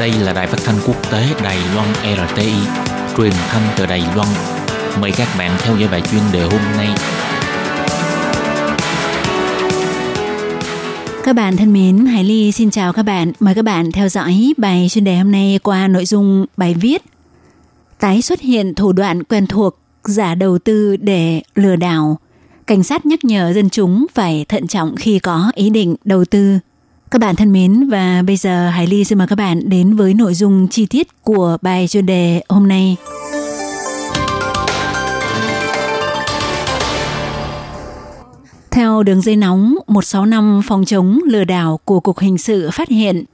Đây là đài phát thanh quốc tế Đài Loan RTI, truyền thanh từ Đài Loan. Mời các bạn theo dõi bài chuyên đề hôm nay. Các bạn thân mến, Hải Ly xin chào các bạn. Mời các bạn theo dõi bài chuyên đề hôm nay qua nội dung bài viết Tái xuất hiện thủ đoạn quen thuộc giả đầu tư để lừa đảo. Cảnh sát nhắc nhở dân chúng phải thận trọng khi có ý định đầu tư. Các bạn thân mến và bây giờ Hải Ly xin mời các bạn đến với nội dung chi tiết của bài chuyên đề hôm nay. Theo đường dây nóng 165 phòng chống lừa đảo của Cục Hình sự phát hiện,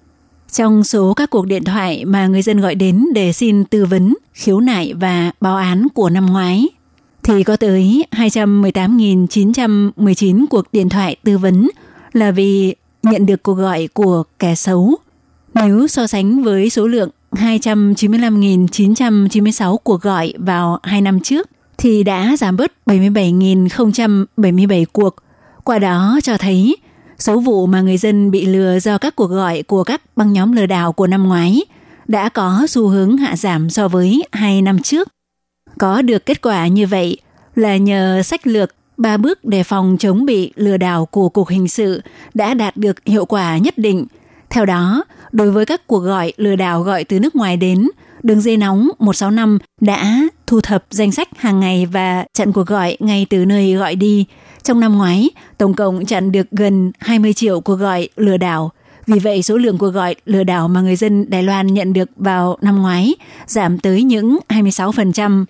trong số các cuộc điện thoại mà người dân gọi đến để xin tư vấn, khiếu nại và báo án của năm ngoái, thì có tới 218.919 cuộc điện thoại tư vấn là vì nhận được cuộc gọi của kẻ xấu. Nếu so sánh với số lượng 295.996 cuộc gọi vào hai năm trước, thì đã giảm bớt 77.077 cuộc. Qua đó cho thấy số vụ mà người dân bị lừa do các cuộc gọi của các băng nhóm lừa đảo của năm ngoái đã có xu hướng hạ giảm so với hai năm trước. Có được kết quả như vậy là nhờ sách lược ba bước đề phòng chống bị lừa đảo của Cục Hình sự đã đạt được hiệu quả nhất định. Theo đó, đối với các cuộc gọi lừa đảo gọi từ nước ngoài đến, đường dây nóng 165 đã thu thập danh sách hàng ngày và chặn cuộc gọi ngay từ nơi gọi đi. Trong năm ngoái, tổng cộng chặn được gần 20 triệu cuộc gọi lừa đảo. Vì vậy, số lượng cuộc gọi lừa đảo mà người dân Đài Loan nhận được vào năm ngoái giảm tới những 26%.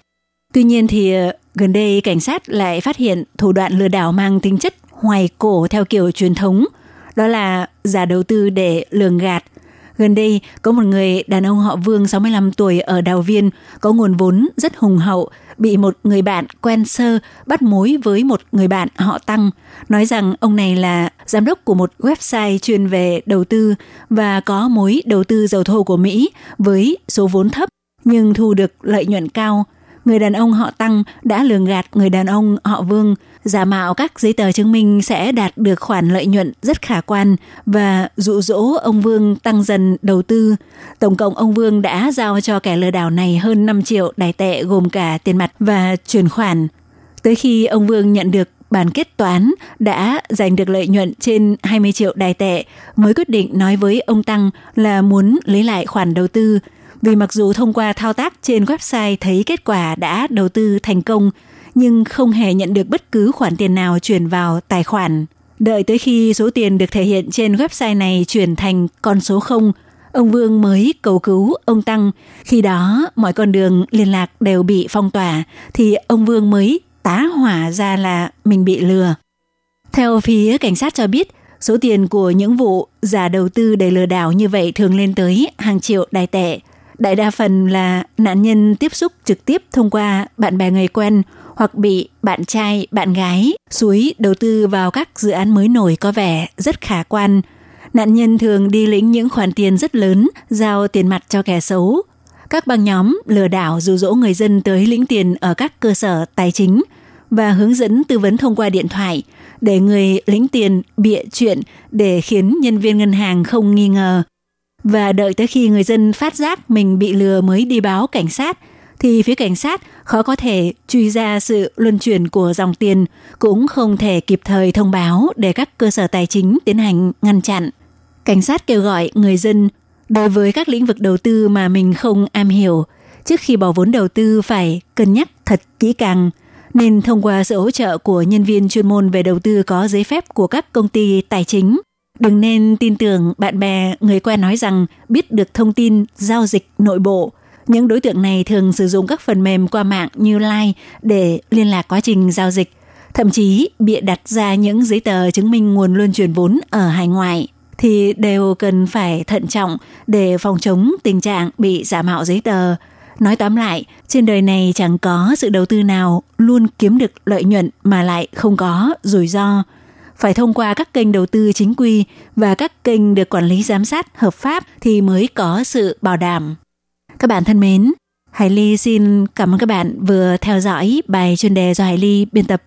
Tuy nhiên thì gần đây cảnh sát lại phát hiện thủ đoạn lừa đảo mang tính chất hoài cổ theo kiểu truyền thống, đó là giả đầu tư để lường gạt. Gần đây, có một người đàn ông họ Vương 65 tuổi ở Đào Viên có nguồn vốn rất hùng hậu, bị một người bạn quen sơ bắt mối với một người bạn họ Tăng, nói rằng ông này là giám đốc của một website chuyên về đầu tư và có mối đầu tư dầu thô của Mỹ với số vốn thấp nhưng thu được lợi nhuận cao người đàn ông họ Tăng đã lường gạt người đàn ông họ Vương, giả mạo các giấy tờ chứng minh sẽ đạt được khoản lợi nhuận rất khả quan và dụ dỗ ông Vương tăng dần đầu tư. Tổng cộng ông Vương đã giao cho kẻ lừa đảo này hơn 5 triệu đài tệ gồm cả tiền mặt và chuyển khoản. Tới khi ông Vương nhận được bản kết toán đã giành được lợi nhuận trên 20 triệu đài tệ mới quyết định nói với ông Tăng là muốn lấy lại khoản đầu tư vì mặc dù thông qua thao tác trên website thấy kết quả đã đầu tư thành công, nhưng không hề nhận được bất cứ khoản tiền nào chuyển vào tài khoản. Đợi tới khi số tiền được thể hiện trên website này chuyển thành con số 0, ông Vương mới cầu cứu ông Tăng. Khi đó, mọi con đường liên lạc đều bị phong tỏa, thì ông Vương mới tá hỏa ra là mình bị lừa. Theo phía cảnh sát cho biết, số tiền của những vụ giả đầu tư để lừa đảo như vậy thường lên tới hàng triệu đài tệ – Đại đa phần là nạn nhân tiếp xúc trực tiếp thông qua bạn bè người quen hoặc bị bạn trai, bạn gái suối đầu tư vào các dự án mới nổi có vẻ rất khả quan. Nạn nhân thường đi lĩnh những khoản tiền rất lớn, giao tiền mặt cho kẻ xấu. Các băng nhóm lừa đảo dụ dỗ người dân tới lĩnh tiền ở các cơ sở tài chính và hướng dẫn tư vấn thông qua điện thoại để người lĩnh tiền bịa chuyện để khiến nhân viên ngân hàng không nghi ngờ và đợi tới khi người dân phát giác mình bị lừa mới đi báo cảnh sát thì phía cảnh sát khó có thể truy ra sự luân chuyển của dòng tiền, cũng không thể kịp thời thông báo để các cơ sở tài chính tiến hành ngăn chặn. Cảnh sát kêu gọi người dân đối với các lĩnh vực đầu tư mà mình không am hiểu, trước khi bỏ vốn đầu tư phải cân nhắc thật kỹ càng, nên thông qua sự hỗ trợ của nhân viên chuyên môn về đầu tư có giấy phép của các công ty tài chính Đừng nên tin tưởng bạn bè, người quen nói rằng biết được thông tin giao dịch nội bộ. Những đối tượng này thường sử dụng các phần mềm qua mạng như Line để liên lạc quá trình giao dịch, thậm chí bịa đặt ra những giấy tờ chứng minh nguồn luân chuyển vốn ở hải ngoại thì đều cần phải thận trọng để phòng chống tình trạng bị giả mạo giấy tờ. Nói tóm lại, trên đời này chẳng có sự đầu tư nào luôn kiếm được lợi nhuận mà lại không có rủi ro phải thông qua các kênh đầu tư chính quy và các kênh được quản lý giám sát hợp pháp thì mới có sự bảo đảm. Các bạn thân mến, Hải Ly xin cảm ơn các bạn vừa theo dõi bài chuyên đề do Hải Ly biên tập